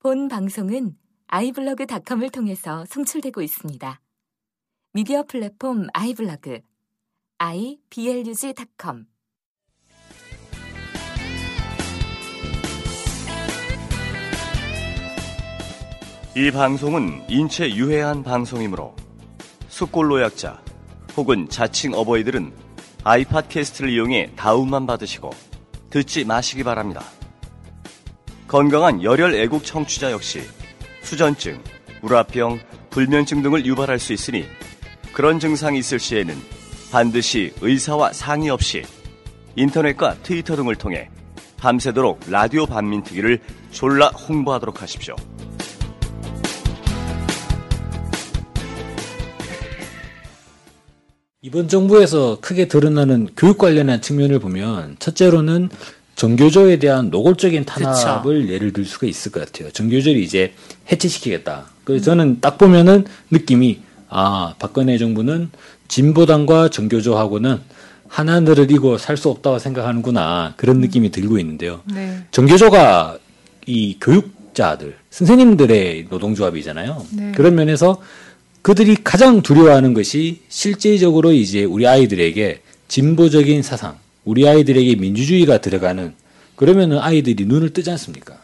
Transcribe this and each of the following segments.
본 방송은 아이블로그닷컴을 통해서 송출되고 있습니다. 미디어 플랫폼 아이블로그 iblog.com 이 방송은 인체 유해한 방송이므로 숙골노약자 혹은 자칭 어버이들은 아이팟캐스트를 이용해 다운만 받으시고 듣지 마시기 바랍니다. 건강한 열혈 애국 청취자 역시 수전증, 우라병, 불면증 등을 유발할 수 있으니 그런 증상이 있을 시에는 반드시 의사와 상의 없이 인터넷과 트위터 등을 통해 밤새도록 라디오 반민특위를 졸라 홍보하도록 하십시오. 이번 정부에서 크게 드러나는 교육 관련한 측면을 보면 첫째로는 정교조에 대한 노골적인 탄압을 그쵸. 예를 들 수가 있을 것 같아요. 정교조를 이제 해체시키겠다. 그래서 저는 딱 보면은 느낌이 아 박근혜 정부는 진보당과 정교조하고는 하나 늘을 이고 살 수 없다고 생각하는구나 그런 느낌이 들고 있는데요. 네. 정교조가 이 교육자들 선생님들의 노동조합이잖아요. 네. 그런 면에서 그들이 가장 두려워하는 것이 실제적으로 이제 우리 아이들에게 진보적인 사상, 우리 아이들에게 민주주의가 들어가는 그러면은 아이들이 눈을 뜨지 않습니까?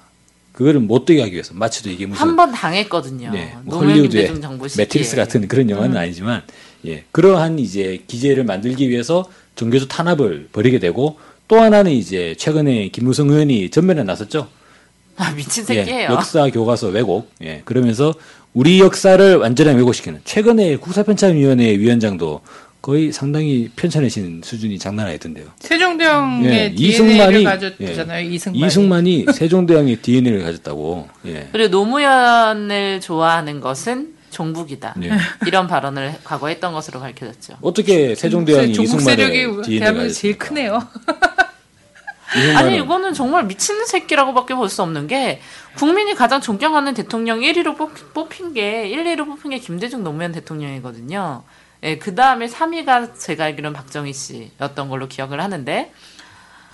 그거를 못 뜨게 하기 위해서 마치도 이게 무슨 한 번 당했거든요. 네, 뭐 헐리우드의 매트릭스 같은 그런 영화는 음. 아니지만 예 그러한 이제 기재를 만들기 위해서 전교조 탄압을 벌이게 되고 또 하나는 이제 최근에 김무성 의원이 전면에 나섰죠. 아 미친 새끼예요. 예, 역사 교과서 왜곡. 예 그러면서 우리 역사를 완전히 왜곡시키는 최근에 국사편찬위원회 위원장도 거의 상당히 편찮으신 수준이 장난 아니던데요. 세종대왕의 예, 이승만이 가졌잖아요. 예, 이승만이. 이승만이 세종대왕의 DNA를 가졌다고. 예. 그리고 노무현을 좋아하는 것은 종북이다. 예. 이런 발언을 과거 했던 것으로 밝혀졌죠. 어떻게 세종대왕이 이승만의 DNA를 대한민국 제일 크네요. 아니 이거는 정말 미친 새끼라고밖에 볼 수 없는 게 국민이 가장 존경하는 대통령 1위로 뽑힌 게 1, 2로 뽑힌 게 김대중 노무현 대통령이거든요. 예, 그 다음에 3위가 제가 알기로는 박정희 씨였던 걸로 기억을 하는데.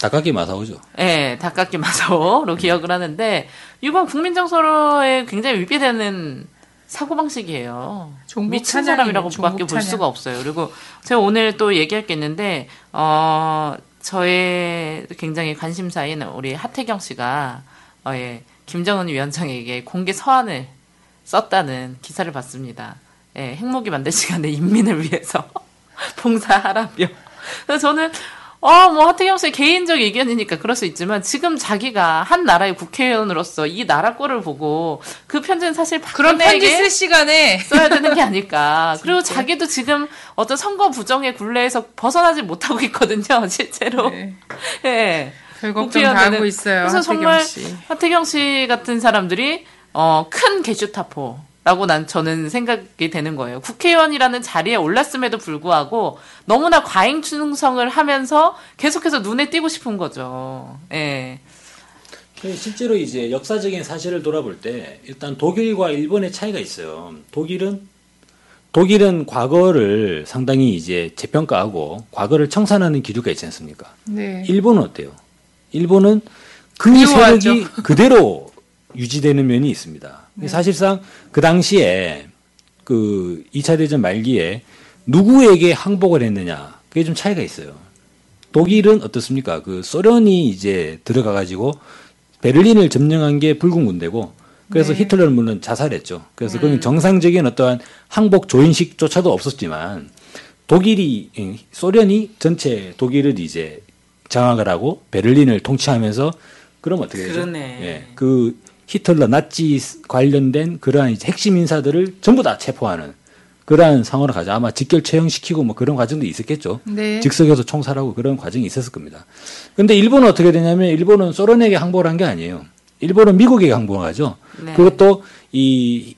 닭깎기 마사오죠. 예, 닭깎기 마사오로 기억을 하는데, 이건 국민 정서에 굉장히 위배되는 사고방식이에요. 미친 사람이라고밖에 볼 수가 없어요. 그리고 제가 오늘 또 얘기할 게 있는데, 어, 저의 굉장히 관심사인 우리 하태경 씨가, 어, 예, 김정은 위원장에게 공개 서한을 썼다는 기사를 봤습니다. 예, 핵무기 만들 시간에 인민을 위해서 봉사하라며. 그래서 저는 어, 뭐, 하태경 씨의 개인적 의견이니까 그럴 수 있지만, 지금 자기가 한 나라의 국회의원으로서 이 나라 꼴을 보고, 그 편지는 사실 그런 편지 쓸 시간에 써야 되는 게 아닐까. 그리고 자기도 지금 어떤 선거 부정의 굴레에서 벗어나지 못하고 있거든요, 실제로. 네. 예. 별 걱정 다 하고 있어요. 그래서 정말 씨. 하태경 씨 같은 사람들이, 어, 큰 게슈타포, 라고 난 저는 생각이 되는 거예요. 국회의원이라는 자리에 올랐음에도 불구하고 너무나 과잉 충성을 하면서 계속해서 눈에 띄고 싶은 거죠. 예. 그 실제로 이제 역사적인 사실을 돌아볼 때 일단 독일과 일본의 차이가 있어요. 독일은 독일은 과거를 상당히 이제 재평가하고 과거를 청산하는 기류가 있지 않습니까? 네. 일본은 어때요? 일본은 그 세력이 그대로 유지되는 면이 있습니다. 네. 사실상 그 당시에 그 2차 대전 말기에 누구에게 항복을 했느냐 그게 좀 차이가 있어요. 독일은 어떻습니까? 그 소련이 이제 들어가 가지고 베를린을 점령한 게 불군 군대고 그래서 네. 히틀러는 물론 자살했죠. 그래서 음. 그건 정상적인 어떠한 항복 조인식조차도 없었지만 독일이 예, 소련이 전체 독일을 이제 장악을 하고 베를린을 통치하면서 그럼 어떻게 되죠? 그러네. 예. 그 히틀러 나치 관련된 그러한 핵심 인사들을 전부 다 체포하는 그러한 상황을 가져 아마 직결 처형시키고 뭐 그런 과정도 있었겠죠. 네. 즉석에서 총살하고 그런 과정이 있었을 겁니다. 근데 일본은 어떻게 되냐면 일본은 소련에게 항복을 한 게 아니에요. 일본은 미국에게 항복을 하죠. 네. 그것도 이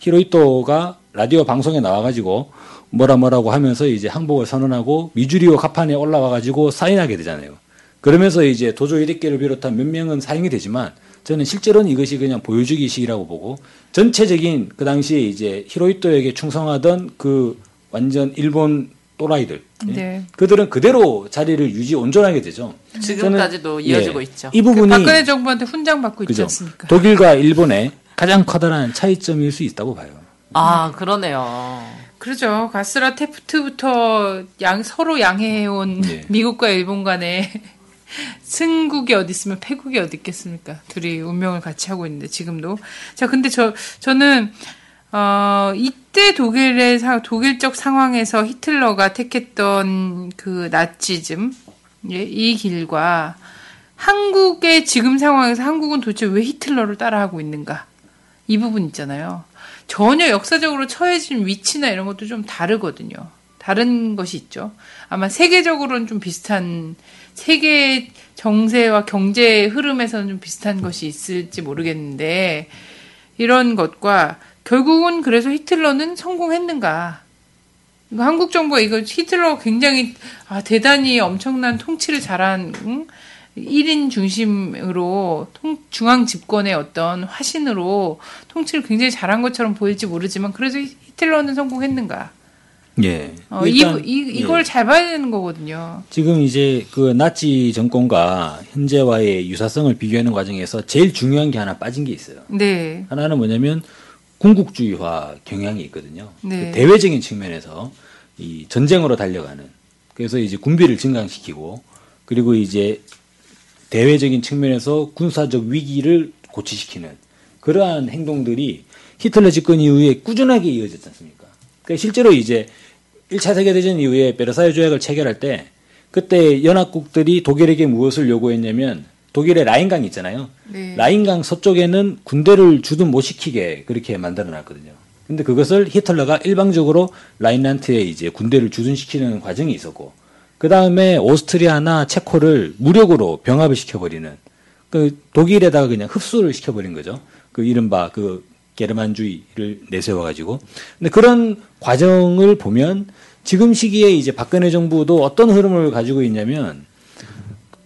히로이토가 라디오 방송에 나와가지고 뭐라 뭐라고 하면서 이제 항복을 선언하고 미주리오 가판에 올라와가지고 사인하게 되잖아요. 그러면서 이제 도조 히데키를 비롯한 몇 명은 사형이 되지만 저는 실제로는 이것이 그냥 보여주기식이라고 보고 전체적인 그 당시에 이제 히로이토에게 충성하던 그 완전 일본 또라이들. 예? 네. 그들은 그대로 자리를 유지 온전하게 되죠. 지금까지도 이어지고 예, 있죠. 이 부분이 박근혜 정부한테 훈장 받고 있지 않습니까? 독일과 일본의 가장 커다란 차이점일 수 있다고 봐요. 아 그러네요. 그렇죠. 가스라 테프트부터 양 서로 양해해온 네. 미국과 일본 간에 승국이 어디 있으면 패국이 어디 있겠습니까? 둘이 운명을 같이 하고 있는데 지금도. 자, 근데 저 저는 어 이때 독일의 사, 독일적 상황에서 히틀러가 택했던 그 나치즘 예, 이 길과 한국의 지금 상황에서 한국은 도대체 왜 히틀러를 따라하고 있는가? 이 부분 있잖아요. 전혀 역사적으로 처해진 위치나 이런 것도 좀 다르거든요. 다른 것이 있죠. 아마 세계적으로는 좀 비슷한 세계 정세와 경제 흐름에서는 좀 비슷한 것이 있을지 모르겠는데 이런 것과 결국은 그래서 히틀러는 성공했는가? 한국 정부가 이거 히틀러가 굉장히 아, 대단히 엄청난 통치를 잘한 응? 1인 중심으로 통, 중앙 집권의 어떤 화신으로 통치를 굉장히 잘한 것처럼 보일지 모르지만 그래서 히틀러는 성공했는가? 예. 어, 일단, 이, 이, 이걸 예. 잘 봐야 되는 거거든요. 지금 이제 그 나치 정권과 현재와의 유사성을 비교하는 과정에서 제일 중요한 게 하나 빠진 게 있어요. 네. 하나는 뭐냐면 군국주의화 경향이 있거든요. 네. 그 대외적인 측면에서 이 전쟁으로 달려가는 그래서 이제 군비를 증강시키고 그리고 이제 대외적인 측면에서 군사적 위기를 고치시키는 그러한 행동들이 히틀러 집권 이후에 꾸준하게 이어졌지 않습니까? 그러니까 실제로 이제 1차 세계대전 이후에 베르사유 조약을 체결할 때 그때 연합국들이 독일에게 무엇을 요구했냐면 독일의 라인강 있잖아요. 네. 라인강 서쪽에는 군대를 주둔 못 시키게 그렇게 만들어 놨거든요. 근데 그것을 히틀러가 일방적으로 라인란트에 이제 군대를 주둔시키는 과정이 있었고 그 다음에 오스트리아나 체코를 무력으로 병합을 시켜버리는 그 독일에다가 그냥 흡수를 시켜버린 거죠. 그 이른바 그 게르만주의를 내세워 가지고. 근데 그런 과정을 보면 지금 시기에 이제 박근혜 정부도 어떤 흐름을 가지고 있냐면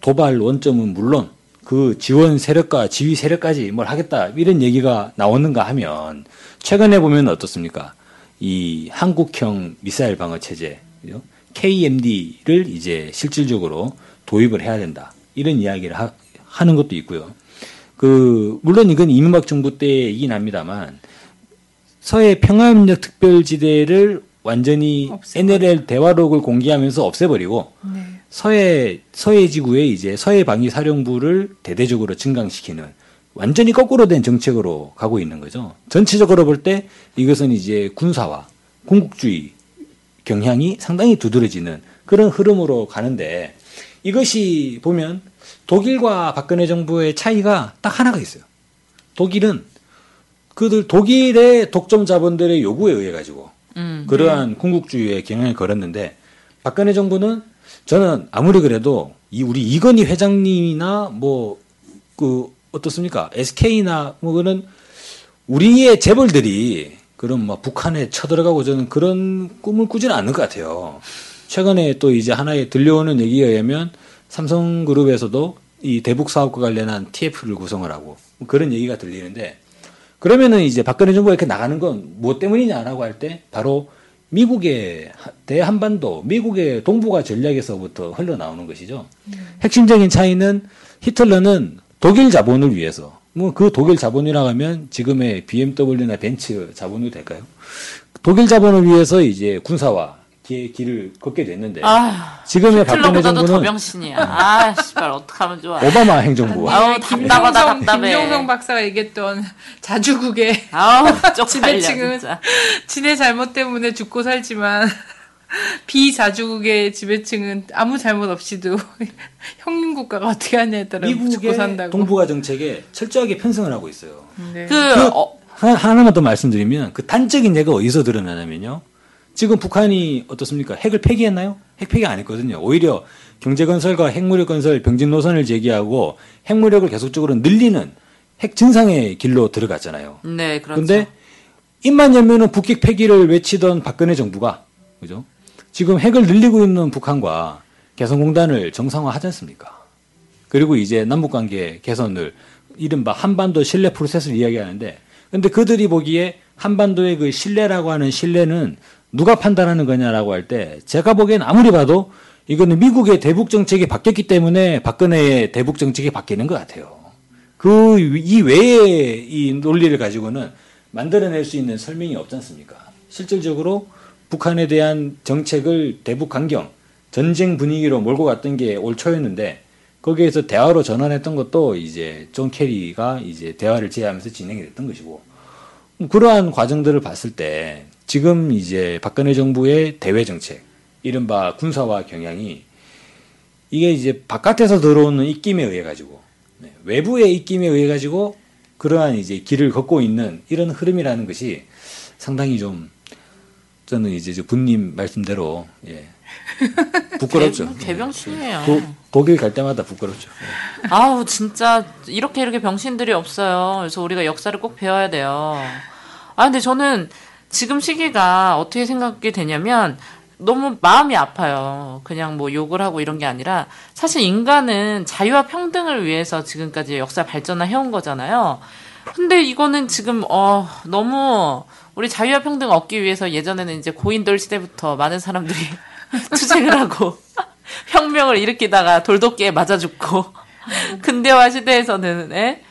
도발 원점은 물론 그 지원 세력과 지휘 세력까지 뭘 하겠다 이런 얘기가 나오는가 하면 최근에 보면 어떻습니까? 이 한국형 미사일 방어 체제? KMD를 이제 실질적으로 도입을 해야 된다. 이런 이야기를 하, 는 것도 있고요. 그, 물론 이건 이명박 정부 때이긴 합니다만, 서해 평화협력 특별지대를 완전히 없애버려. NLL 대화록을 공개하면서 없애버리고, 네. 서해, 서해 지구에 이제 서해 방위 사령부를 대대적으로 증강시키는 완전히 거꾸로 된 정책으로 가고 있는 거죠. 전체적으로 볼 때 이것은 이제 군사화, 군국주의, 경향이 상당히 두드러지는 그런 흐름으로 가는데 이것이 보면 독일과 박근혜 정부의 차이가 딱 하나가 있어요. 독일은 그들 독일의 독점 자본들의 요구에 의해 가지고 음, 그러한 네. 군국주의의 경향을 걸었는데 박근혜 정부는 저는 아무리 그래도 이 우리 이건희 회장님이나 뭐 그 어떻습니까? SK나 뭐 그런 우리의 재벌들이 그런 뭐 북한에 쳐들어가고 저는 그런 꿈을 꾸지는 않는 것 같아요. 최근에 또 이제 하나의 들려오는 얘기에 의하면 삼성그룹에서도 이 대북 사업과 관련한 TF를 구성을 하고 뭐 그런 얘기가 들리는데 그러면은 이제 박근혜 정부가 이렇게 나가는 건 무엇 때문이냐라고 할 때 바로 미국의 대한반도, 미국의 동북아 전략에서부터 흘러나오는 것이죠. 음. 핵심적인 차이는 히틀러는 독일 자본을 위해서 뭐 그 독일 자본이라 하면 지금의 BMW나 벤츠 자본이 될까요? 독일 자본을 위해서 이제 군사화 길, 길을 걷게 됐는데 아, 지금의 박근혜 정부는 더 병신이야. 아, 씨발 어떡하면 좋아. 오바마 행정부. 아우 답답하다 답답해. 김종성 박사가 얘기했던 자주국의 아우 지배층은 지네 잘못 때문에 죽고 살지만 비자주국의 지배층은 아무 잘못 없이도 형님 국가가 어떻게 하냐에 따라 미국의 산다고. 동북아 정책에 철저하게 편성을 하고 있어요. 네. 그, 그 어, 하나, 하나만 더 말씀드리면 그 단적인 예가 어디서 드러나냐면요. 지금 북한이 어떻습니까? 핵을 폐기했나요? 핵 폐기 안 했거든요. 오히려 경제 건설과 핵무력 건설 병진 노선을 제기하고 핵무력을 계속적으로 늘리는 핵 증상의 길로 들어갔잖아요. 네, 그렇죠. 근데 입만 열면은 북핵 폐기를 외치던 박근혜 정부가 그죠? 지금 핵을 늘리고 있는 북한과 개성공단을 정상화하지 않습니까? 그리고 이제 남북관계 개선을 이른바 한반도 신뢰 프로세스를 이야기하는데 근데 그들이 보기에 한반도의 그 신뢰라고 하는 신뢰는 누가 판단하는 거냐라고 할 때 제가 보기엔 아무리 봐도 이거는 미국의 대북 정책이 바뀌었기 때문에 박근혜의 대북 정책이 바뀌는 것 같아요. 그 이 외에 이 논리를 가지고는 만들어낼 수 있는 설명이 없지 않습니까? 실질적으로 북한에 대한 정책을 대북 강경, 전쟁 분위기로 몰고 갔던 게 올 초였는데 거기에서 대화로 전환했던 것도 이제 존 케리가 이제 대화를 제의하면서 진행이 됐던 것이고 그러한 과정들을 봤을 때 지금 이제 박근혜 정부의 대외 정책, 이른바 군사화 경향이 이게 이제 바깥에서 들어오는 입김에 의해 가지고 네, 외부의 입김에 의해 가지고 그러한 이제 길을 걷고 있는 이런 흐름이라는 것이 상당히 좀 저는 이제 분님 말씀대로 예. 부끄럽죠. 개, 병신이에요 고, 독일 갈 때마다 부끄럽죠. 예. 아우 진짜 이렇게 이렇게 병신들이 없어요. 그래서 우리가 역사를 꼭 배워야 돼요. 아 근데 저는 지금 시기가 어떻게 생각이 되냐면 너무 마음이 아파요. 그냥 뭐 욕을 하고 이런 게 아니라 사실 인간은 자유와 평등을 위해서 지금까지 역사 발전을 해온 거잖아요. 근데 이거는 지금 어 너무 우리 자유와 평등 얻기 위해서 예전에는 이제 고인돌 시대부터 많은 사람들이 투쟁을 하고 혁명을 일으키다가 돌도끼에 맞아 죽고 근대화 시대에서는 에?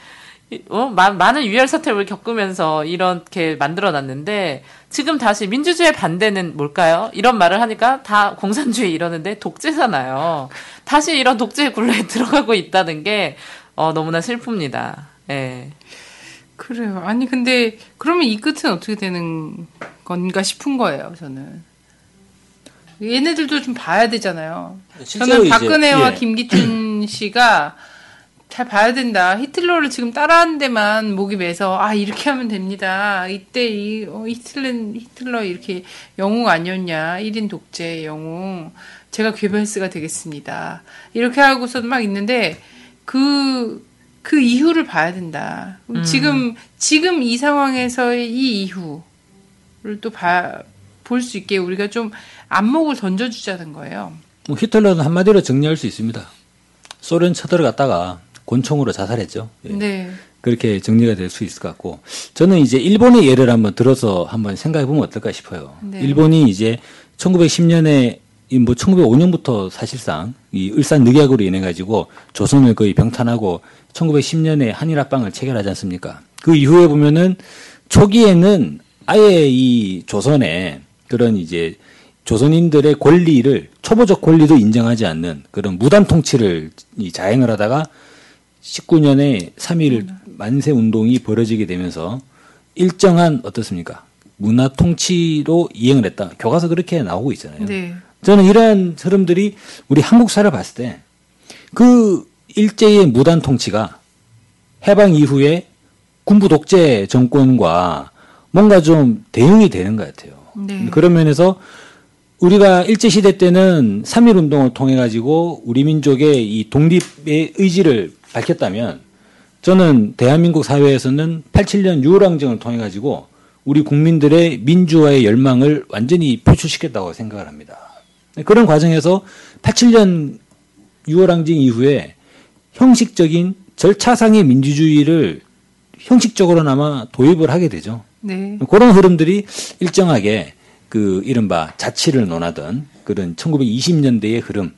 어? 마, 많은 유혈 사태를 겪으면서 이렇게 만들어 놨는데 지금 다시 민주주의 반대는 뭘까요? 이런 말을 하니까 다 공산주의 이러는데 독재잖아요. 다시 이런 독재 굴레에 들어가고 있다는 게 어, 너무나 슬픕니다. 예. 그래요. 아니 근데 그러면 이 끝은 어떻게 되는 건가 싶은 거예요. 저는. 얘네들도 좀 봐야 되잖아요. 저는 박근혜와 예. 김기춘 씨가 잘 봐야 된다. 히틀러를 지금 따라하는 데만 목이 매서 아 이렇게 하면 됩니다. 이때 이 어, 히틀러 히틀러 이렇게 영웅 아니었냐? 1인 독재 영웅. 제가 괴벨스가 되겠습니다. 이렇게 하고서 막 있는데 그그 그 이후를 봐야 된다. 음. 지금 지금 이 상황에서의 이 이후를 또봐볼수 있게 우리가 좀 안목을 던져주자는 거예요. 뭐 히틀러는 한마디로 정리할 수 있습니다. 소련 쳐들어갔다가 권총으로 자살했죠. 예. 네. 그렇게 정리가 될 수 있을 것 같고 저는 이제 일본의 예를 한번 들어서 한번 생각해 보면 어떨까 싶어요. 네. 일본이 이제 1910년에 뭐 1905년부터 사실상 이 을산 늑약으로 인해 가지고 조선을 거의 병탄하고 1910년에 한일 합방을 체결하지 않습니까? 그 이후에 보면은 초기에는 아예 이 조선에 그런 이제 조선인들의 권리를 초보적 권리도 인정하지 않는 그런 무단 통치를 이 자행을 하다가 19년에 3.1 만세 운동이 벌어지게 되면서 일정한 어떻습니까? 문화 통치로 이행을 했다. 교과서 그렇게 나오고 있잖아요. 네. 저는 이러한 흐름들이 우리 한국 사를 봤을 때 그 일제의 무단 통치가 해방 이후에 군부 독재 정권과 뭔가 좀 대응이 되는 것 같아요. 네. 그런 면에서 우리가 일제 시대 때는 3.1 운동을 통해 가지고 우리 민족의 이 독립의 의지를 밝혔다면 저는 대한민국 사회에서는 87년 6월 항쟁을 통해 가지고 우리 국민들의 민주화의 열망을 완전히 표출시켰다고 생각을 합니다. 그런 과정에서 87년 6월 항쟁 이후에 형식적인 절차상의 민주주의를 형식적으로나마 도입을 하게 되죠. 네. 그런 흐름들이 일정하게 그 이른바 자치를 논하던 그런 1920년대의 흐름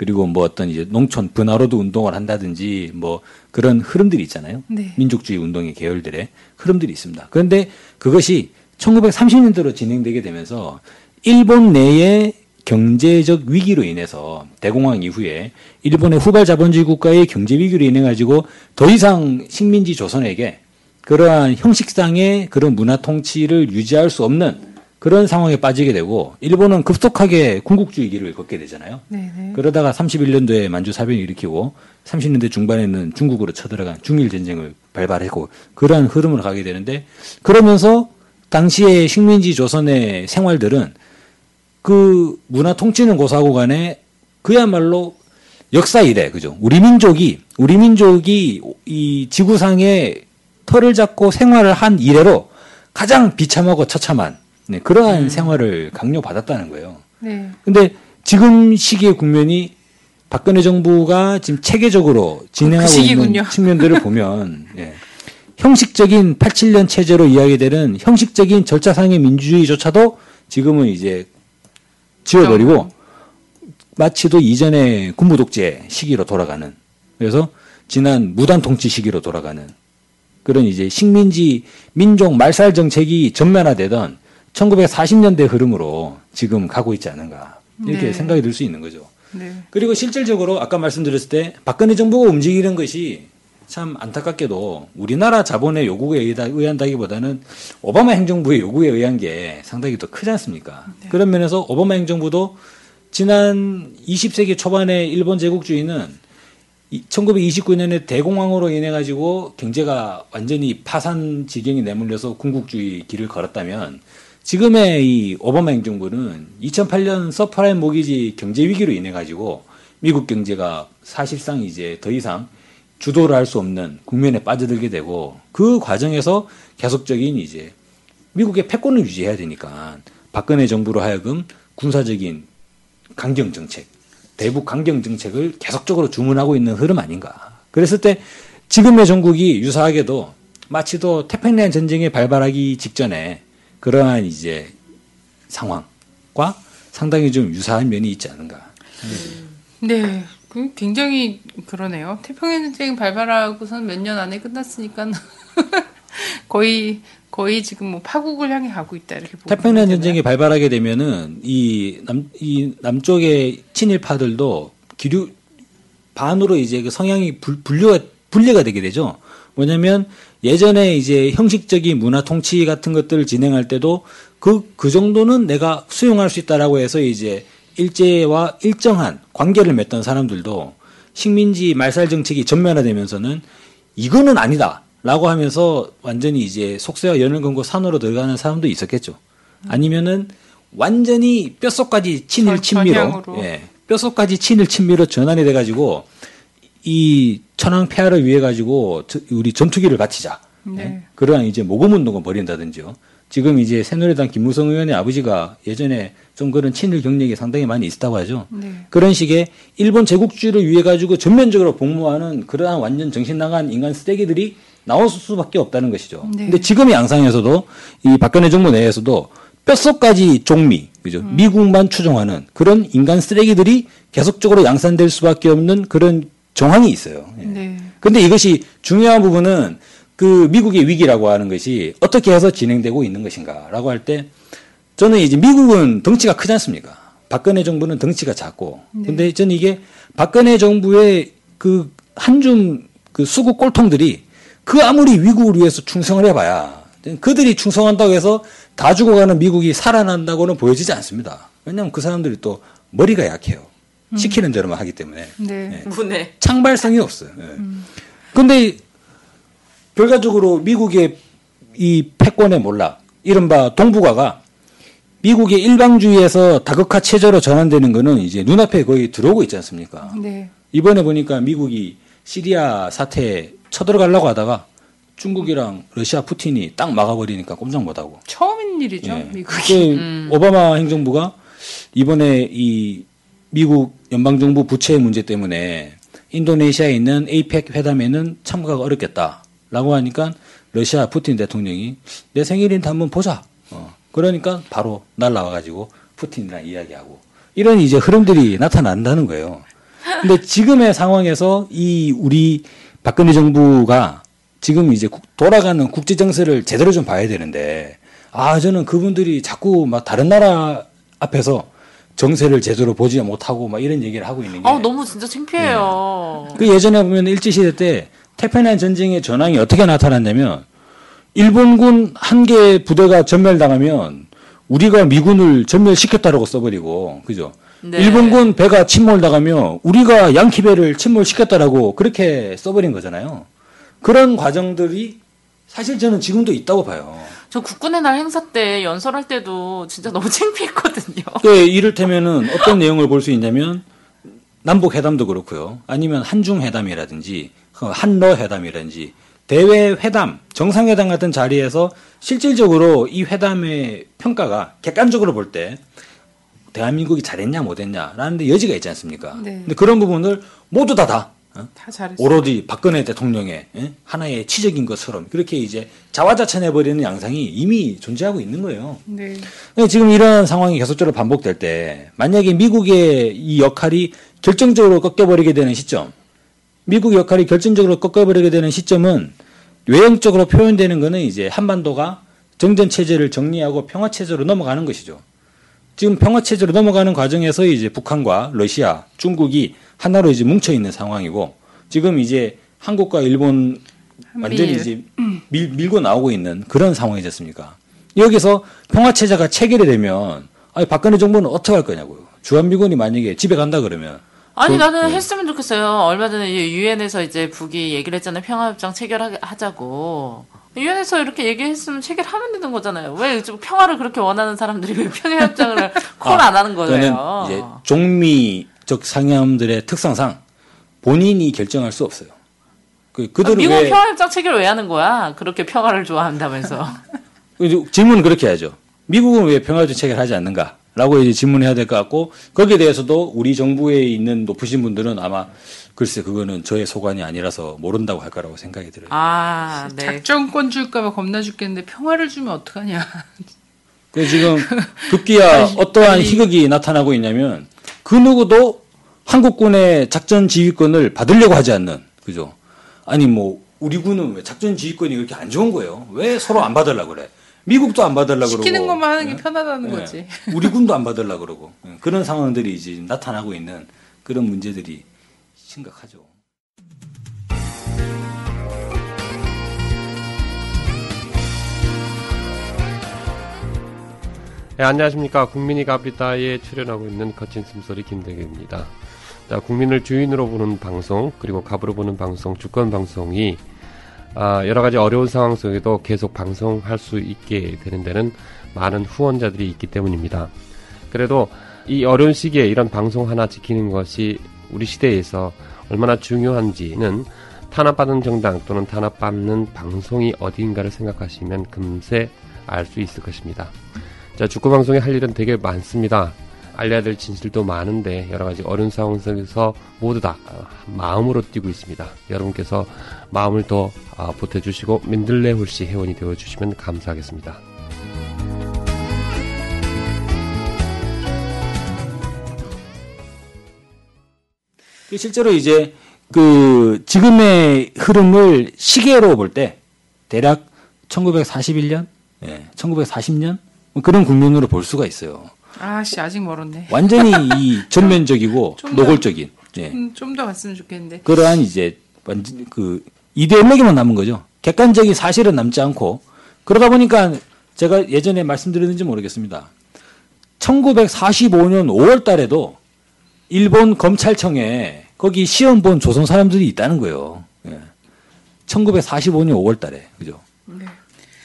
그리고 뭐 어떤 이제 농촌 분화로드 운동을 한다든지 뭐 그런 흐름들이 있잖아요. 네. 민족주의 운동의 계열들의 흐름들이 있습니다. 그런데 그것이 1930년대로 진행되게 되면서 일본 내의 경제적 위기로 인해서 대공황 이후에 일본의 후발 자본주의 국가의 경제 위기로 인해 가지고 더 이상 식민지 조선에게 그러한 형식상의 그런 문화 통치를 유지할 수 없는 그런 상황에 빠지게 되고 일본은 급속하게 군국주의 길을 걷게 되잖아요. 네네. 네. 그러다가 31년도에 만주 사변을 일으키고 30년대 중반에는 중국으로 쳐들어간 중일 전쟁을 발발했고 그러한 흐름을 가게 되는데 그러면서 당시에 식민지 조선의 생활들은 그 문화 통치는 고사하고 간에 그야말로 역사 이래 그죠? 우리 민족이 우리 민족이 이 지구상에 털을 잡고 생활을 한 이래로 가장 비참하고 처참한 네, 그러한 음. 생활을 강요받았다는 거예요. 네. 근데 지금 시기의 국면이 박근혜 정부가 지금 체계적으로 진행하고 그 있는 측면들을 보면 예. 형식적인 87년 체제로 이야기되는 형식적인 절차상의 민주주의조차도 지금은 이제 지워버리고 마치도 이전의 군부 독재 시기로 돌아가는 그래서 지난 무단 통치 시기로 돌아가는 그런 이제 식민지 민족 말살 정책이 전면화되던 1940년대 흐름으로 지금 가고 있지 않은가 이렇게 네. 생각이 들 수 있는 거죠. 네. 그리고 실질적으로 아까 말씀드렸을 때 박근혜 정부가 움직이는 것이 참 안타깝게도 우리나라 자본의 요구에 의한다기보다는 오바마 행정부의 요구에 의한 게 상당히 더 크지 않습니까? 네. 그런 면에서 오바마 행정부도 지난 20세기 초반에 일본 제국주의는 1929년에 대공황으로 인해 가지고 경제가 완전히 파산 지경이 내몰려서 군국주의 길을 걸었다면 지금의 이 오바마 행정부는 2008년 subprime mortgage 경제 위기로 인해 가지고 미국 경제가 사실상 이제 더 이상 주도를 할 수 없는 국면에 빠져들게 되고 그 과정에서 계속적인 이제 미국의 패권을 유지해야 되니까 박근혜 정부로 하여금 군사적인 강경 정책, 대북 강경 정책을 계속적으로 주문하고 있는 흐름 아닌가. 그랬을 때 지금의 정국이 유사하게도 마치도 태평양 전쟁에 발발하기 직전에 그러한 이제 상황과 상당히 좀 유사한 면이 있지 않은가. 네. 그 굉장히 그러네요. 태평양 전쟁 발발하고선 몇 년 안에 끝났으니까 거의 거의 지금 뭐 파국을 향해 가고 있다 이렇게 보고 태평양 전쟁이 발발하게 되면은 이 남 이 남쪽의 친일파들도 기류 반으로 이제 그 성향이 불, 분류가 분리가 되게 되죠. 뭐냐면 예전에 이제 형식적인 문화 통치 같은 것들을 진행할 때도 그, 그 정도는 내가 수용할 수 있다라고 해서 이제 일제와 일정한 관계를 맺던 사람들도 식민지 말살 정책이 전면화되면서는 이거는 아니다. 라고 하면서 완전히 이제 속세와 연을 걸고 산으로 들어가는 사람도 있었겠죠. 아니면은 완전히 뼛속까지 친일 친미로, 예, 뼛속까지 친일 친미로 전환이 돼가지고 이 천황 폐하를 위해 가지고 우리 전투기를 바치자. 네. 예? 그러한 이제 모금 운동을 벌인다든지요. 지금 이제 새누리당 김무성 의원의 아버지가 예전에 좀 그런 친일 경력이 상당히 많이 있었다고 하죠. 네. 그런 식의 일본 제국주의를 위해 가지고 전면적으로 복무하는 그러한 완전 정신 나간 인간 쓰레기들이 나올 수밖에 없다는 것이죠. 네. 근데 지금의 양상에서도 이 박근혜 정부 내에서도 뼛속까지 종미, 그죠? 음. 미국만 추종하는 그런 인간 쓰레기들이 계속적으로 양산될 수밖에 없는 그런 정황이 있어요. 예. 네. 근데 이것이 중요한 부분은 그 미국의 위기라고 하는 것이 어떻게 해서 진행되고 있는 것인가라고 할 때 저는 이제 미국은 덩치가 크지 않습니까? 박근혜 정부는 덩치가 작고. 네. 근데 저는 이게 박근혜 정부의 그 한줌 그 수구 꼴통들이 그 아무리 위국을 위해서 충성을 해봐야 그들이 충성한다고 해서 다 죽어가는 미국이 살아난다고는 보여지지 않습니다. 왜냐하면 그 사람들이 또 머리가 약해요. 음. 시키는 대로만 하기 때문에. 네. 네. 창발성이 없어요. 네. 음. 근데 결과적으로 미국의 이 패권의 몰락, 이른바 동북아가 미국의 일방주의에서 다극화 체제로 전환되는 거는 이제 눈앞에 거의 들어오고 있지 않습니까? 네. 이번에 보니까 미국이 시리아 사태에 쳐들어가려고 하다가 중국이랑 러시아 푸틴이 딱 막아버리니까 꼼짝 못하고. 처음인 일이죠, 예. 미국이. 음. 오바마 행정부가 이번에 이 미국 연방정부 부채 문제 때문에 인도네시아에 있는 에이펙 회담에는 참가가 어렵겠다. 라고 하니까 러시아 푸틴 대통령이 내 생일인데 한번 보자. 어. 그러니까 바로 날라와가지고 푸틴이랑 이야기하고 이런 이제 흐름들이 나타난다는 거예요. 근데 지금의 상황에서 이 우리 박근혜 정부가 지금 이제 돌아가는 국제 정세를 제대로 좀 봐야 되는데 아 저는 그분들이 자꾸 막 다른 나라 앞에서 정세를 제대로 보지 못하고 막 이런 얘기를 하고 있는 게. 아 너무 진짜 창피해요. 네. 그 예전에 보면 일제 시대 때 태평양 전쟁의 전황이 어떻게 나타났냐면 일본군 한개 부대가 전멸당하면 우리가 미군을 전멸시켰다라고 써버리고 그죠? 네. 일본군 배가 침몰당하면 우리가 양키 배를 침몰시켰다라고 그렇게 써버린 거잖아요. 그런 과정들이 사실 저는 지금도 있다고 봐요. 저 국군의 날 행사 때 연설할 때도 진짜 너무 창피했거든요. 네, 이를테면은 어떤 내용을 볼 수 있냐면 남북 회담도 그렇고요. 아니면 한중 회담이라든지 그 한러 회담이라든지 대외 회담, 정상회담 같은 자리에서 실질적으로 이 회담의 평가가 객관적으로 볼 때 대한민국이 잘했냐 못했냐 라는 데 여지가 있지 않습니까? 네. 근데 그런 부분을 모두 다 다 어? 오로지 박근혜 대통령의 예? 하나의 치적인 것처럼 그렇게 이제 자화자찬해 버리는 양상이 이미 존재하고 있는 거예요. 네. 지금 이런 상황이 계속적으로 반복될 때 만약에 미국의 이 역할이 결정적으로 꺾여버리게 되는 시점, 미국 역할이 결정적으로 꺾여버리게 되는 시점은 외형적으로 표현되는 것은 이제 한반도가 정전 체제를 정리하고 평화 체제로 넘어가는 것이죠. 지금 평화 체제로 넘어가는 과정에서 이제 북한과 러시아, 중국이 하나로 이제 뭉쳐 있는 상황이고 지금 이제 한국과 일본 완전히 이제 밀, 밀고 나오고 있는 그런 상황이 됐습니까? 여기서 평화 체제가 체결이 되면 아니 박근혜 정부는 어떻게 할 거냐고요. 주한미군이 만약에 집에 간다 그러면 아니 그, 나는 네. 했으면 좋겠어요. 얼마 전에 유엔에서 이제 북이 얘기를 했잖아요. 평화협정 체결하자고. 유엔에서 이렇게 얘기했으면 체결하면 되는 거잖아요. 왜 평화를 그렇게 원하는 사람들이 왜 평화협정을 콜안 아, 하는 거예요? 이제 종미 적 상념들의 특성상 본인이 결정할 수 없어요. 그 그들은 아, 미국 왜... 평화협정 체결 왜 하는 거야? 그렇게 평화를 좋아한다면서. 질문은 그렇게 하죠. 미국은 왜 평화협정 체결하지 않는가? 라고 이제 질문해야 될 것 같고 거기에 대해서도 우리 정부에 있는 높으신 분들은 아마 글쎄 그거는 저의 소관이 아니라서 모른다고 할 거라고 생각이 들어요. 아, 네. 작전권 줄까봐 겁나 죽겠는데 평화를 주면 어떡하냐. 그 지금 급기야 어떠한 희극이 나타나고 있냐면 그 누구도 한국군의 작전 지휘권을 받으려고 하지 않는 그죠? 아니 뭐 우리 군은 왜 작전 지휘권이 그렇게 안 좋은 거예요? 왜 서로 안 받으려고 그래? 미국도 안 받으려고 그러고 시키는 것만 하는 게 네? 편하다는 네. 거지. 우리 군도 안 받으려고 그러고 네. 그런 상황들이 이제 나타나고 있는 그런 문제들이 심각하죠. 네, 안녕하십니까. 국민이 갑리다에 출연하고 있는 거친 숨소리 김대규입니다. 자, 국민을 주인으로 보는 방송, 그리고 갑으로 보는 방송, 주권 방송이 아, 여러 가지 어려운 상황 속에도 계속 방송할 수 있게 되는 데는 많은 후원자들이 있기 때문입니다. 그래도 이 어려운 시기에 이런 방송 하나 지키는 것이 우리 시대에서 얼마나 중요한지는 탄압받은 정당 또는 탄압받는 방송이 어디인가를 생각하시면 금세 알 수 있을 것입니다. 자, 축구 방송에 할 일은 되게 많습니다. 알려야 될 진실도 많은데 여러 가지 어려운 상황 속에서 모두 다 마음으로 뛰고 있습니다. 여러분께서 마음을 더 아, 보태주시고 민들레 홀씨 회원이 되어주시면 감사하겠습니다. 그 실제로 이제 그 지금의 흐름을 시계로 볼 때 대략 1941년, 예, 1940년 뭐 그런 국면으로 볼 수가 있어요. 아씨 아직 멀었네. 완전히 이 전면적이고 노골적인. 예. 좀더 갔으면 좋겠는데. 그러한 이제 완전 그 이데올로기만 남은 거죠. 객관적인 사실은 남지 않고 그러다 보니까 제가 예전에 말씀드렸는지 모르겠습니다. 1945년 5월 달에도 일본 검찰청에 거기 시험 본 조선 사람들이 있다는 거예요. 예. 1945년 5월 달에. 그죠? 네.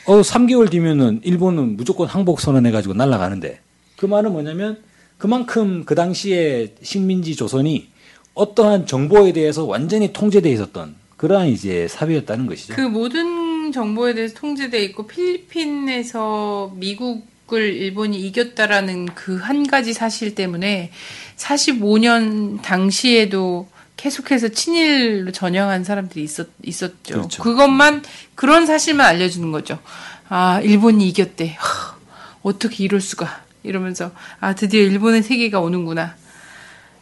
어, 3개월 뒤면은 일본은 무조건 항복 선언해가지고 날아가는데 그 말은 뭐냐면 그만큼 그 당시에 식민지 조선이 어떠한 정보에 대해서 완전히 통제돼 있었던 그러한 이제 사회였다는 것이죠. 그 모든 정보에 대해서 통제돼 있고 필리핀에서 미국을 일본이 이겼다라는 그 한 가지 사실 때문에 45년 당시에도 계속해서 친일로 전향한 사람들이 있었, 있었죠. 그렇죠. 그것만, 그런 사실만 알려주는 거죠. 아, 일본이 이겼대. 하, 어떻게 이럴 수가. 이러면서, 아, 드디어 일본의 세계가 오는구나.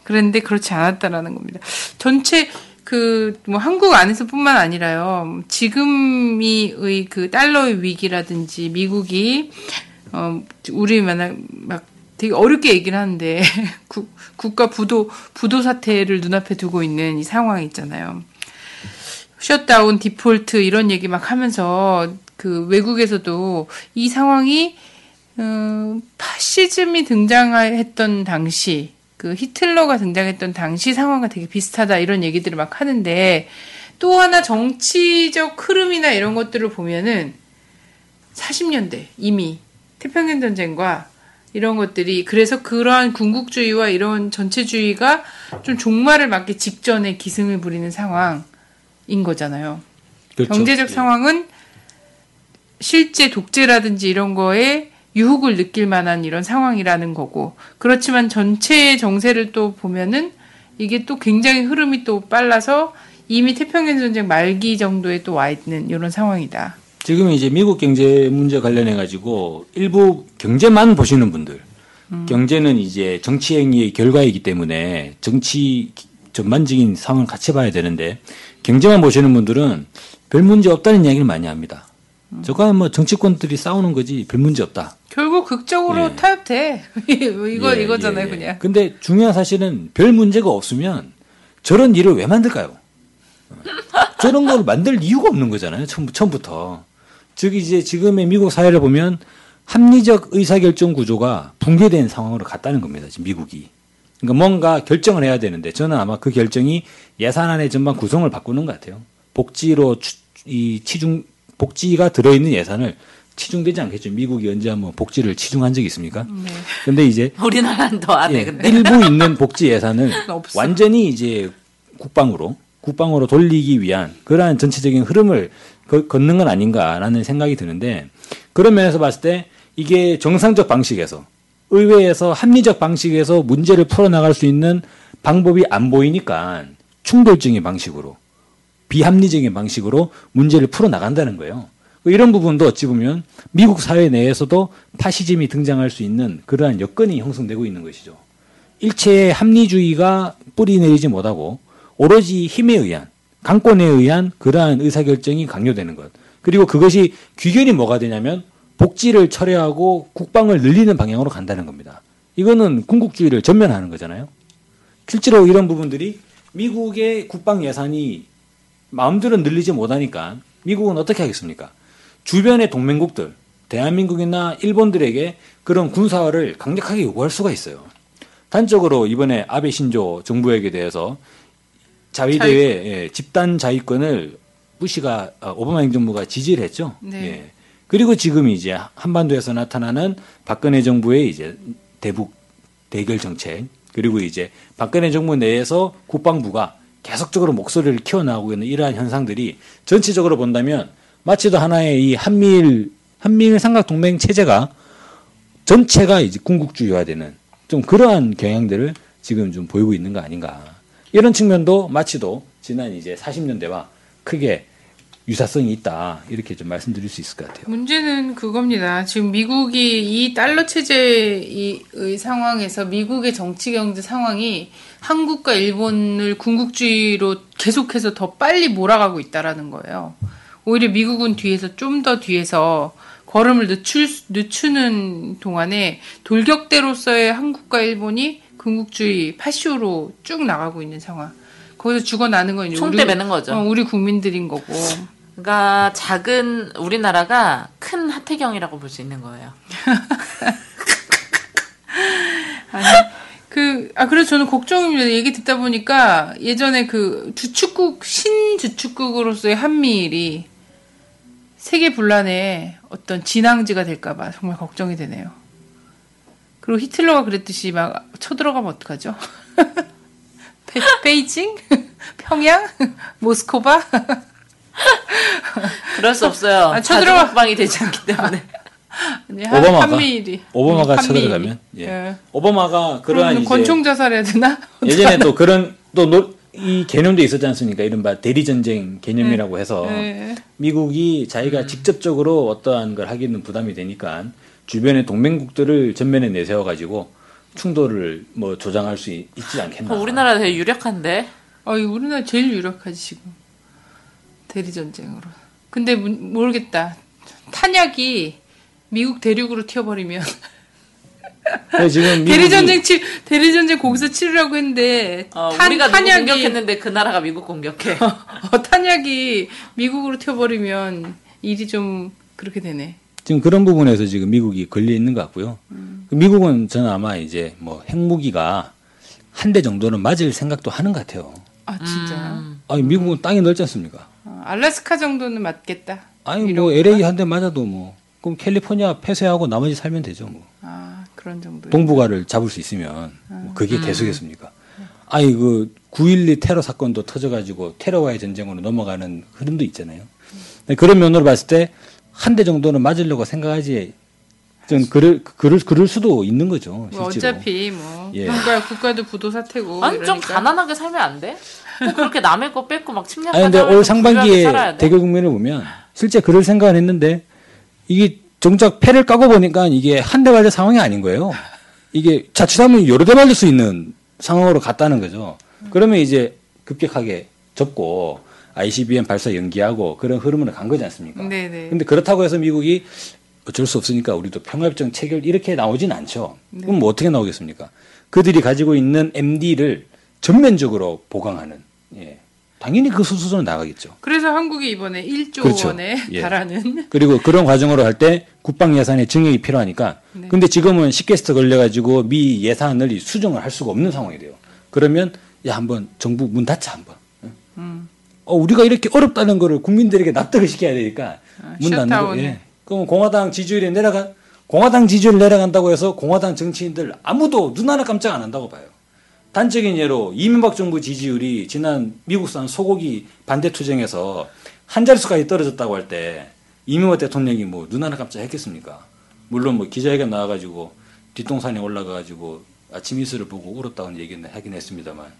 그랬는데 그렇지 않았다라는 겁니다. 전체, 그, 뭐, 한국 안에서뿐만 아니라요. 지금의 그 달러의 위기라든지 미국이, 어, 우리 만약 막 되게 어렵게 얘기를 하는데 국, 국가 부도 부도 사태를 눈앞에 두고 있는 이 상황이 있잖아요. 셧다운, 디폴트 이런 얘기 막 하면서 그 외국에서도 이 상황이 음, 파시즘이 등장했던 당시 그 히틀러가 등장했던 당시 상황과 되게 비슷하다 이런 얘기들을 막 하는데 또 하나 정치적 흐름이나 이런 것들을 보면은 40년대 이미 태평양 전쟁과 이런 것들이 그래서 그러한 군국주의와 이런 전체주의가 좀 종말을 맞기 직전에 기승을 부리는 상황인 거잖아요. 그렇죠. 경제적 예. 상황은 실제 독재라든지 이런 거에 유혹을 느낄 만한 이런 상황이라는 거고 그렇지만 전체의 정세를 또 보면은 이게 또 굉장히 흐름이 또 빨라서 이미 태평양 전쟁 말기 정도에 또 와 있는 이런 상황이다. 지금 이제 미국 경제 문제 관련해 가지고 일부 경제만 보시는 분들, 음. 경제는 이제 정치 행위의 결과이기 때문에 정치 전반적인 상황을 같이 봐야 되는데 경제만 보시는 분들은 별 문제 없다는 이야기를 많이 합니다. 음. 저거는 뭐 정치권들이 싸우는 거지 별 문제 없다. 결국 극적으로 예. 타협돼. 이거 예, 이거잖아요, 예, 그냥. 근데 중요한 사실은 별 문제가 없으면 저런 일을 왜 만들까요? 저런 걸 만들 이유가 없는 거잖아요. 처음, 처음부터. 즉 이제 지금의 미국 사회를 보면 합리적 의사결정 구조가 붕괴된 상황으로 갔다는 겁니다. 지금 미국이. 그러니까 뭔가 결정을 해야 되는데 저는 아마 그 결정이 예산안의 전반 구성을 바꾸는 것 같아요. 복지로 추, 이 치중 복지가 들어있는 예산을 치중되지 않겠죠. 미국이 언제 한번 복지를 치중한 적이 있습니까? 네. 근데 이제 우리나라는 더 안 해. 예, 근데 일부 있는 복지 예산을 완전히 이제 국방으로 국방으로 돌리기 위한 그러한 전체적인 흐름을 거, 걷는 건 아닌가라는 생각이 드는데 그런 면에서 봤을 때 이게 정상적 방식에서 의회에서 합리적 방식에서 문제를 풀어나갈 수 있는 방법이 안 보이니까 충돌적인 방식으로 비합리적인 방식으로 문제를 풀어나간다는 거예요. 이런 부분도 어찌 보면 미국 사회 내에서도 파시즘이 등장할 수 있는 그러한 여건이 형성되고 있는 것이죠. 일체의 합리주의가 뿌리 내리지 못하고 오로지 힘에 의한 강권에 의한 그러한 의사결정이 강요되는 것. 그리고 그것이 귀결이 뭐가 되냐면 복지를 철회하고 국방을 늘리는 방향으로 간다는 겁니다. 이거는 군국주의를 전면하는 거잖아요. 실제로 이런 부분들이 미국의 국방 예산이 마음대로 늘리지 못하니까 미국은 어떻게 하겠습니까? 주변의 동맹국들, 대한민국이나 일본들에게 그런 군사화를 강력하게 요구할 수가 있어요. 단적으로 이번에 아베 신조 정부에게 대해서 자위대의 자위... 예, 집단 자위권을 부시가 어, 오바마 행정부가 지지를 했죠. 네. 예. 그리고 지금 이제 한반도에서 나타나는 박근혜 정부의 이제 대북 대결 정책 그리고 이제 박근혜 정부 내에서 국방부가 계속적으로 목소리를 키워나가고 있는 이러한 현상들이 전체적으로 본다면 마치도 하나의 이 한미일 한미일 삼각 동맹 체제가 전체가 이제 군국주의화되는 좀 그러한 경향들을 지금 좀 보이고 있는 거 아닌가. 이런 측면도 마치도 지난 이제 40년대와 크게 유사성이 있다 이렇게 좀 말씀드릴 수 있을 것 같아요. 문제는 그겁니다. 지금 미국이 이 달러 체제의 상황에서 미국의 정치 경제 상황이 한국과 일본을 군국주의로 계속해서 더 빨리 몰아가고 있다라는 거예요. 오히려 미국은 뒤에서 좀 더 뒤에서 걸음을 늦출, 늦추는 동안에 돌격대로서의 한국과 일본이 군국주의 파쇼로 쭉 나가고 있는 상황. 거기서 죽어나는 건 총대 매는 거죠. 어, 우리 국민들인 거고. 그러니까 작은 우리나라가 큰 하태경이라고 볼 수 있는 거예요. 아니, 그, 아, 그래서 저는 걱정입니다. 얘기 듣다 보니까 예전에 그 주축국, 신주축국으로서의 한미일이 세계 분란의 어떤 진앙지가 될까봐 정말 걱정이 되네요. 그리고 히틀러가 그랬듯이 막 쳐들어가면 어떡하죠? 베, 이징 평양? 모스코바? 그럴 수 없어요. 아, 쳐들어가 방이 되지 않기 때문에. 아니, 오바마가 한미일이. 오바마가 쳐들어가면 예. 예. 오바마가 그러한 권총 자살해야 되나? 예전에 또 그런 또 노, 이 개념도 있었지 않습니까? 이른바 대리 전쟁 개념이라고 네. 해서 네. 미국이 자기가 음. 직접적으로 어떠한 걸 하기는 부담이 되니까 주변의 동맹국들을 전면에 내세워가지고 충돌을 뭐 조장할 수 있, 지 않겠나. 어, 우리나라 되게 유력한데? 아, 우리나라 제일 유력하지, 지금. 대리 전쟁으로. 근데 모르겠다. 탄약이 미국 대륙으로 튀어버리면 네, 지금 대리 전쟁 치 대리 전쟁 거기서 치르라고 했는데 어, 탄, 우리가 탄약이 공격했는데 그 나라가 미국 공격해. 어, 탄약이 미국으로 튀어버리면 일이 좀 그렇게 되네. 지금 그런 부분에서 지금 미국이 걸려 있는 것 같고요. 음. 미국은 저는 아마 이제 뭐 핵무기가 한 대 정도는 맞을 생각도 하는 것 같아요. 아 진짜요? 음. 아니 미국은 땅이 넓지 않습니까? 어, 알래스카 정도는 맞겠다. 아니 뭐 LA 한 대 맞아도 뭐 그럼 캘리포니아 폐쇄하고 나머지 살면 되죠 뭐. 아 그런 정도. 동북아를 잡을 수 있으면 뭐 그게 음. 대수겠습니까? 아니 그 9.12 테러 사건도 터져가지고 테러와의 전쟁으로 넘어가는 흐름도 있잖아요. 그런 면으로 봤을 때 한 대 정도는 맞으려고 생각하지 전 그럴 그럴 그럴 수도 있는 거죠. 뭐 어차피 뭐 예. 국가 국가도 부도 사태고 아니 이러니까. 좀 가난하게 살면 안 돼? 꼭 그렇게 남의 거 뺏고 막 침략하는 아니 근데 올 상반기에 대결 국면을 보면 실제 그럴 생각을 했는데 이게 정작 패를 까고 보니까 이게 한 대 맞을 상황이 아닌 거예요. 이게 자칫하면 여러 대 맞을 수 있는 상황으로 갔다는 거죠. 그러면 이제 급격하게 접고 ICBM 발사 연기하고 그런 흐름으로 간 거지 않습니까? 네네. 근데 그렇다고 해서 미국이 어쩔 수 없으니까 우리도 평화협정 체결 이렇게 나오진 않죠. 네. 그럼 뭐 어떻게 나오겠습니까? 그들이 가지고 있는 MD를 전면적으로 보강하는 예. 당연히 그 수준으로 나가겠죠. 그래서 한국이 이번에 1조 그렇죠. 원에 예. 달하는 그리고 그런 과정으로 할 때 국방 예산의 증액이 필요하니까 네. 근데 지금은 시계스터 걸려 가지고 미 예산을 수정을 할 수가 없는 상황이 돼요. 그러면 야 한번 정부 문 닫자 한번. 음. 어 우리가 이렇게 어렵다는 거를 국민들에게 납득을 시켜야 되니까 아, 문 닫는 거. 예. 그럼 공화당 지지율이 내려가 공화당 지지율 내려간다고 해서 공화당 정치인들 아무도 눈 하나 깜짝 안 한다고 봐요. 단적인 예로 이명박 정부 지지율이 지난 미국산 소고기 반대 투쟁에서 한 자릿수까지 떨어졌다고 할 때 이명박 대통령이 뭐 눈 하나 깜짝 했겠습니까? 물론 뭐 기자회견 나와가지고 뒷동산에 올라가가지고 아침 이슬을 보고 울었다는 얘기는 하긴 했습니다만 음.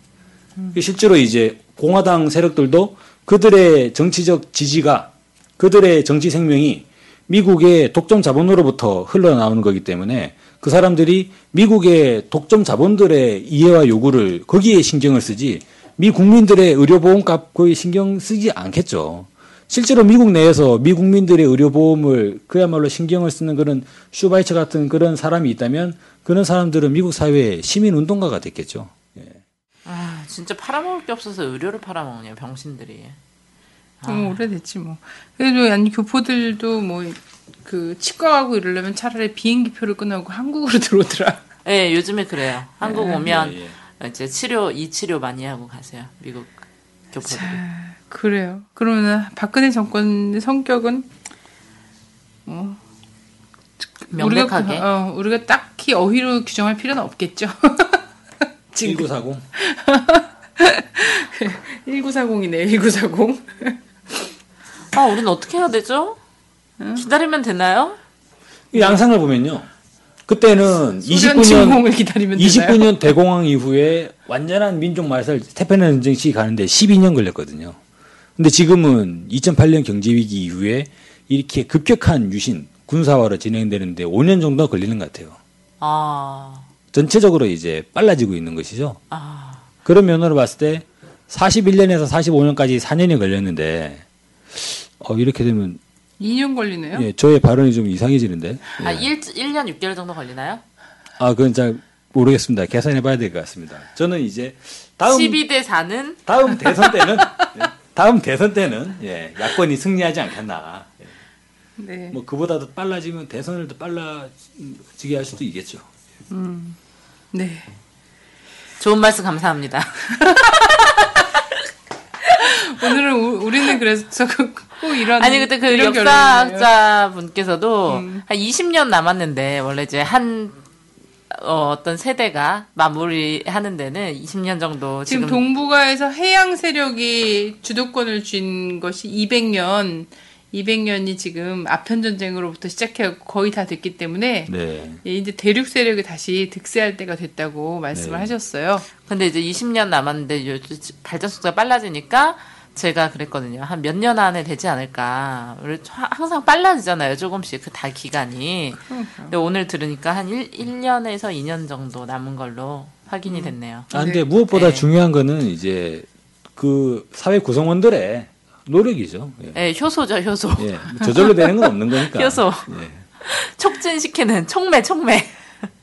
실제로 이제 공화당 세력들도 그들의 정치적 지지가 그들의 정치 생명이 미국의 독점 자본으로부터 흘러나오는 거기 때문에 그 사람들이 미국의 독점 자본들의 이해와 요구를 거기에 신경을 쓰지 미 국민들의 의료보험값 거의 신경 쓰지 않겠죠. 실제로 미국 내에서 미 국민들의 의료보험을 그야말로 신경을 쓰는 그런 슈바이처 같은 그런 사람이 있다면 그런 사람들은 미국 사회의 시민운동가가 됐겠죠. 진짜 팔아먹을 게 없어서 의료를 팔아먹냐 병신들이. 아. 음, 오래됐지 뭐. 그래도 아니 교포들도 뭐 그 치과 가고 이러려면 차라리 비행기 표를 끊어고 한국으로 들어오더라. 예, 네, 요즘에 그래요. 한국 네. 오면 예, 예. 이제 치료 이 치료 많이 하고 가세요. 미국 교포들이. 자, 그래요. 그러면 박근혜 정권의 성격은 뭐 명백하게 우리가, 어, 우리가 딱히 어휘로 규정할 필요는 없겠죠. 1940. 1940이네, 1940. 아, 우리는 어떻게 해야 되죠? 응? 기다리면 되나요? 양상을 보면요. 그때는 29년 기다리면 29년 대공황 이후에 완전한 민족 말살 태평양 전쟁 시기 가는데 12년 걸렸거든요. 근데 지금은 2008년 경제 위기 이후에 이렇게 급격한 유신 군사화로 진행되는데 5년 정도 걸리는 것 같아요. 아. 전체적으로 이제 빨라지고 있는 것이죠. 아. 그런 면으로 봤을 때 41년에서 45년까지 4년이 걸렸는데 어, 이렇게 되면 2년 걸리네요. 예, 저의 발언이 좀 이상해지는데. 아, 예. 아, 1, 1년 6개월 정도 걸리나요? 아, 그건 잘 모르겠습니다. 계산해 봐야 될 것 같습니다. 저는 이제 다음 12대 4는 다음 대선 때는 예, 다음 대선 때는 예, 야권이 승리하지 않겠나. 예. 네. 뭐 그보다도 빨라지면 대선을 더 빨라지게 할 수도 있겠죠. 음. 네. 좋은 말씀 감사합니다. 오늘은 우, 리는 그래서 꼭 이런 아니 그때 그 역사학자 분께서도 음. 한 20년 남았는데 원래 이제 한 어, 떤 세대가 마무리하는 데는 20년 정도 지금, 지금 동북아에서 해양 세력이 주도권을 쥔 것이 200년 200년이 지금 아편 전쟁으로부터 시작해 거의 다 됐기 때문에 네. 예, 이제 대륙 세력이 다시 득세할 때가 됐다고 말씀을 네. 하셨어요. 근데 이제 20년 남았는데 발전 속도가 빨라지니까 제가 그랬거든요. 한 몇 년 안에 되지 않을까. 항상 빨라지잖아요. 조금씩 그달 기간이. 근데 오늘 들으니까 한 1, 1년에서 2년 정도 남은 걸로 확인이 음. 됐네요. 아, 근데 무엇보다 네. 중요한 거는 이제 그 사회 구성원들의 노력이죠. 예. 네, 효소죠, 효소. 예, 저절로 되는 건 없는 거니까. 효소. 예. 촉진시키는 촉매, 촉매.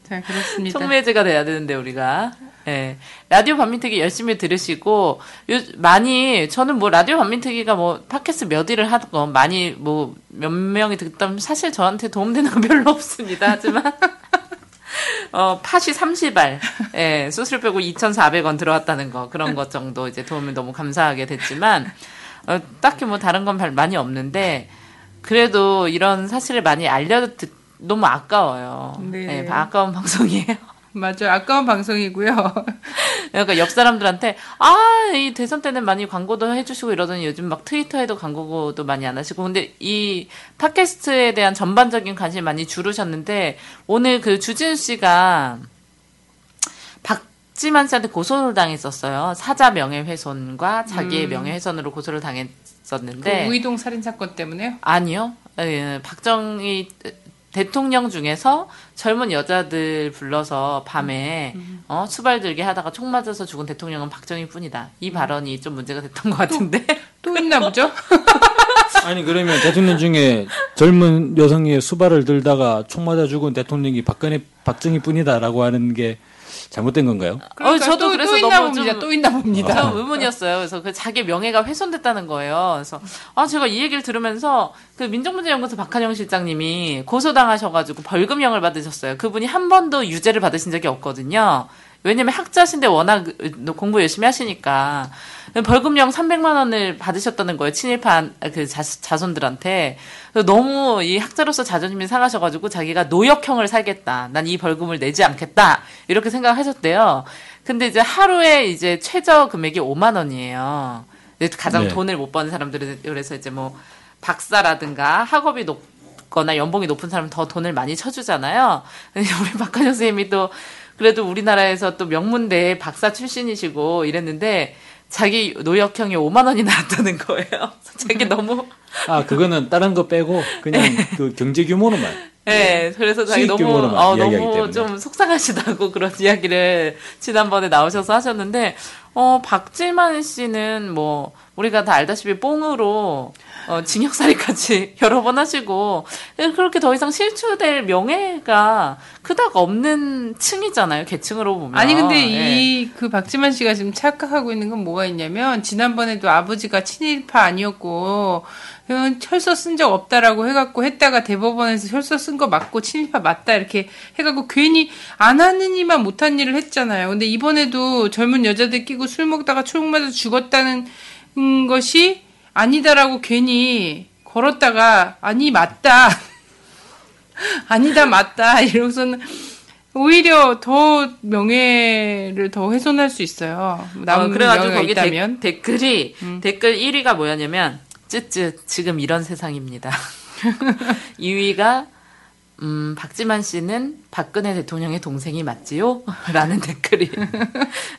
자, 그렇습니다. 촉매제가 돼야 되는데 우리가. 예. 라디오 반민특위 열심히 들으시고 요, 많이 저는 뭐 라디오 반민특위가 뭐 팟캐스트 몇 일을 하건 많이 뭐 몇 명이 듣다면 사실 저한테 도움되는 건 별로 없습니다. 하지만 어, 팥이 30알, 예, 수수료 빼고 2,400원 들어왔다는 거, 그런 것 정도 이제 도움이 너무 감사하게 됐지만, 어, 딱히 뭐 다른 건 많이 없는데 그래도 이런 사실을 많이 알려 듣 너무 아까워요. 네. 네 아까운 방송이에요. 맞아요. 아까운 방송이고요. 그러니까 옆 사람들한테 아, 이 대선 때는 많이 광고도 해주시고 이러더니 요즘 막 트위터에도 광고도 많이 안 하시고 근데 이 팟캐스트에 대한 전반적인 관심 많이 줄으셨는데 오늘 그 주진 씨가 박지만 씨한테 고소를 당했었어요. 사자 명예훼손과 자기의 음. 명예훼손으로 고소를 당했었는데 그 우이동 살인 사건 때문에요? 아니요. 예, 박정희 대통령 중에서 젊은 여자들 불러서 밤에 음, 음. 어, 수발 들게 하다가 총 맞아서 죽은 대통령은 박정희 뿐이다. 이 음. 발언이 좀 문제가 됐던 것 같은데 또, 또 있나 보죠? 아니 그러면 대통령 중에 젊은 여성이 수발을 들다가 총 맞아 죽은 대통령이 박근혜 박정희 뿐이다라고 하는 게 잘못된 건가요? 그러니까 어, 저도 또, 그래서 또 있나 봅니다. 또 있나 봅니다. 저 의문이었어요. 그래서 그 자기 명예가 훼손됐다는 거예요. 그래서 아 제가 이 얘기를 들으면서 그 민정문제연구소 박한영 실장님이 고소당하셔가지고 벌금형을 받으셨어요. 그분이 한 번도 유죄를 받으신 적이 없거든요. 왜냐면 학자신데 워낙 공부 열심히 하시니까. 벌금형 300만 원을 받으셨다는 거예요. 친일파 그 자, 자손들한테. 너무 이 학자로서 자존심이 상하셔가지고 자기가 노역형을 살겠다. 난 이 벌금을 내지 않겠다. 이렇게 생각하셨대요. 근데 이제 하루에 이제 최저 금액이 5만 원이에요. 가장 네. 돈을 못 버는 사람들은 그래서 이제 뭐 박사라든가 학업이 높 거나 연봉이 높은 사람은 더 돈을 많이 쳐주잖아요. 우리 박한영 선생님이 또 그래도 우리나라에서 또 명문대 박사 출신이시고 이랬는데 자기 노역형이 5만 원이 나왔다는 거예요. 자기 너무 아 그거는 다른 거 빼고 그냥 네. 그 경제 규모로만. 네, 그래서 자기 너무 어, 너무 좀 속상하시다고 그런 이야기를 지난번에 나오셔서 하셨는데 어 박지만 씨는 뭐 우리가 다 알다시피 뽕으로 어, 징역살이까지 여러 번 하시고 그렇게 더 이상 실추될 명예가 그닥 없는 층이잖아요. 계층으로 보면. 아니 근데 이그 예. 박지만 씨가 지금 착각하고 있는 건 뭐가 있냐면 지난번에도 아버지가 친일파 아니었고 혈서 쓴 적 없다라고 해갖고 했다가 대법원에서 혈서 쓴 거 맞고 친일파 맞다 이렇게 해갖고 괜히 안 하느니만 못한 일을 했잖아요. 근데 이번에도 젊은 여자들 끼고 술 먹다가 총 맞아 죽었다는 것이 아니다라고 괜히 걸었다가 아니 맞다 아니다 맞다 이러고서는 오히려 더 명예를 더 훼손할 수 있어요. 남 어, 그래가지고 거기 있다면. 데, 댓글이 음. 댓글 1위가 뭐였냐면 쯧쯧 지금 이런 세상입니다. 2위가 음, 박지만 씨는 박근혜 대통령의 동생이 맞지요? 라는 댓글이.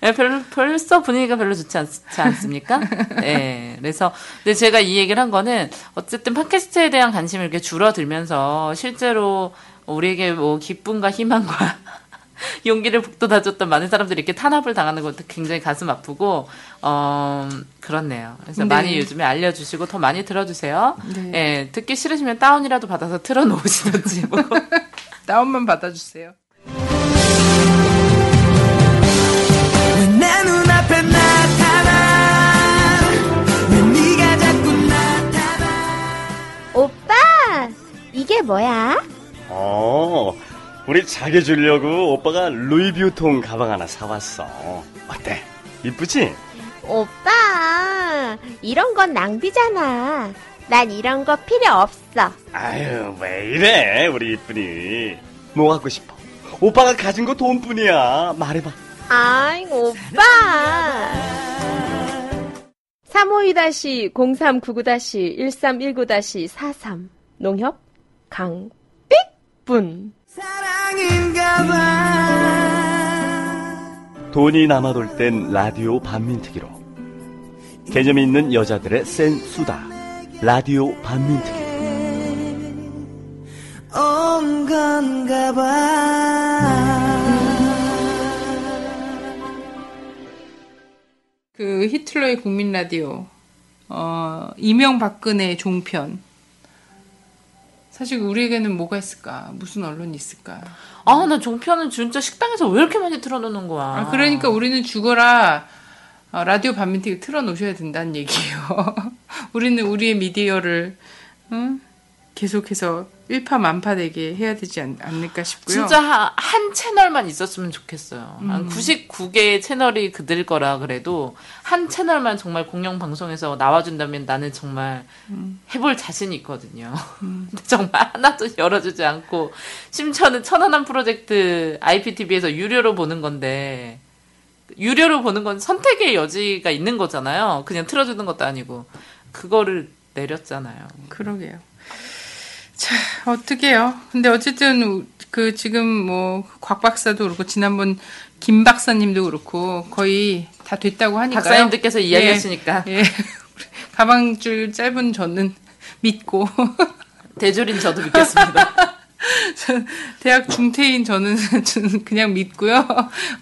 네, 별로, 벌써 분위기가 별로 좋지 않, 않습니까? 네. 그래서, 근데 제가 이 얘기를 한 거는, 어쨌든 팟캐스트에 대한 관심이 이렇게 줄어들면서, 실제로 우리에게 뭐 기쁨과 희망과 용기를 북돋아줬던 많은 사람들이 이렇게 탄압을 당하는 것도 굉장히 가슴 아프고 어 그렇네요. 그래서 네. 많이 요즘에 알려주시고 더 많이 들어주세요. 네. 예, 듣기 싫으시면 다운이라도 받아서 틀어놓으시든지 뭐. 다운만 받아주세요. 오빠, 이게 뭐야? 어, 우리 자기 주려고 오빠가 루이비우통 가방 하나 사왔어. 어때? 이쁘지? 오빠, 이런 건 낭비잖아. 난 이런 거 필요 없어. 아유, 왜 이래, 우리 이쁜이. 뭐 갖고 싶어? 오빠가 가진 거 돈뿐이야. 말해봐. 아이, 오빠. 352-0399-1319-43 농협 강삑분 돈이 남아돌 땐 라디오 반민특위로. 개념이 있는 여자들의 센 수다. 라디오 반민특위. 온 건가 그 히틀러의 국민 라디오 어, 이명박근혜 종편 사실 우리에게는 뭐가 있을까? 무슨 언론이 있을까? 아, 나 종편은 진짜 식당에서 왜 이렇게 많이 틀어놓는 거야? 아, 그러니까 우리는 죽어라. 어, 라디오 반민특위 틀어놓으셔야 된다는 얘기예요. 우리는 우리의 미디어를 응? 계속해서 일파만파 되게 해야 되지 않, 을까 싶고요. 진짜 한, 한, 채널만 있었으면 좋겠어요. 음. 한 99개의 채널이 그들 거라 그래도 한 채널만 정말 공영 방송에서 나와준다면 나는 정말 음. 해볼 자신이 있거든요. 음. 정말 하나도 열어주지 않고 심지어는 천안함 프로젝트 IPTV에서 유료로 보는 건데 유료로 보는 건 선택의 여지가 있는 거잖아요. 그냥 틀어주는 것도 아니고 그거를 내렸잖아요. 그러게요. 자, 어떻게요? 근데 어쨌든 그 지금 뭐 곽 박사도 그렇고 지난번 김 박사님도 그렇고 거의 다 됐다고 하니까 박사님들께서 이야기하시니까 예. 예. 가방줄 짧은 저는 믿고 대졸인 저도 믿겠습니다. 대학 중퇴인 저는 그냥 믿고요.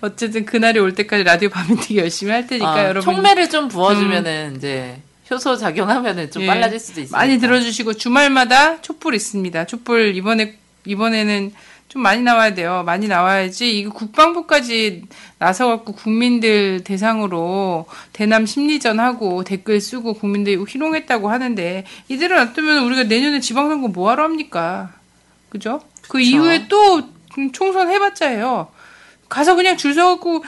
어쨌든 그날이 올 때까지 라디오 밤인튀기 열심히 할 테니까 아, 여러분 총매를 좀 부어주면은 음. 이제 효소 작용하면은 좀 예, 빨라질 수도 있어요. 많이 들어주시고 주말마다 촛불 있습니다. 촛불 이번에 이번에는 좀 많이 나와야 돼요. 많이 나와야지 이거 국방부까지 나서갖고 국민들 대상으로 대남 심리전 하고 댓글 쓰고 국민들이 희롱했다고 하는데 이대로 놔두면 우리가 내년에 지방선거 뭐하러 합니까? 그죠? 그 그쵸. 이후에 또 총선 해봤자 해요. 가서 그냥 줄 서갖고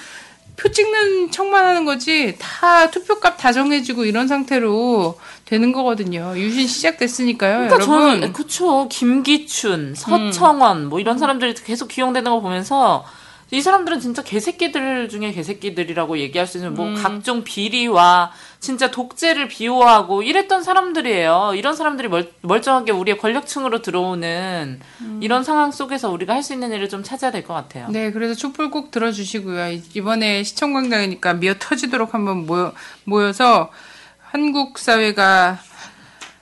표 찍는 척만 하는 거지 다 투표값 다 정해지고 이런 상태로 되는 거거든요. 유신 시작됐으니까요, 그러니까 여러분. 저는 그쵸 김기춘, 서청원 음. 뭐 이런 사람들이 계속 기용되는 거 보면서 이 사람들은 진짜 개새끼들 중에 개새끼들이라고 얘기할 수 있는 뭐 음. 각종 비리와 진짜 독재를 비호하고 이랬던 사람들이에요. 이런 사람들이 멀, 멀쩡하게 우리의 권력층으로 들어오는 음. 이런 상황 속에서 우리가 할 수 있는 일을 좀 찾아야 될 것 같아요. 네, 그래서 촛불 꼭 들어주시고요. 이번에 시청광장이니까 미어 터지도록 한번 모여, 모여서 한국 사회가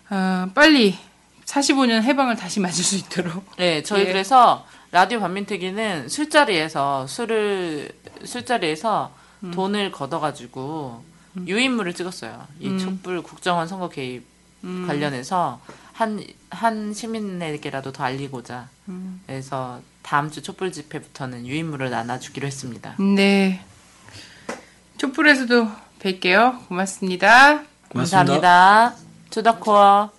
어, 빨리 45년 해방을 다시 맞을 수 있도록. 네, 저희 예. 그래서 라디오 반민특위는 술자리에서 술을 술자리에서 음. 돈을 걷어가지고 음. 유인물을 찍었어요. 이 음. 촛불 국정원 선거 개입 음. 관련해서 한 한 시민에게라도 더 알리고자. 음. 그래서 다음 주 촛불 집회부터는 유인물을 나눠주기로 했습니다. 네. 촛불에서도 뵐게요. 고맙습니다. 고맙습니다. 감사합니다. 투더코어.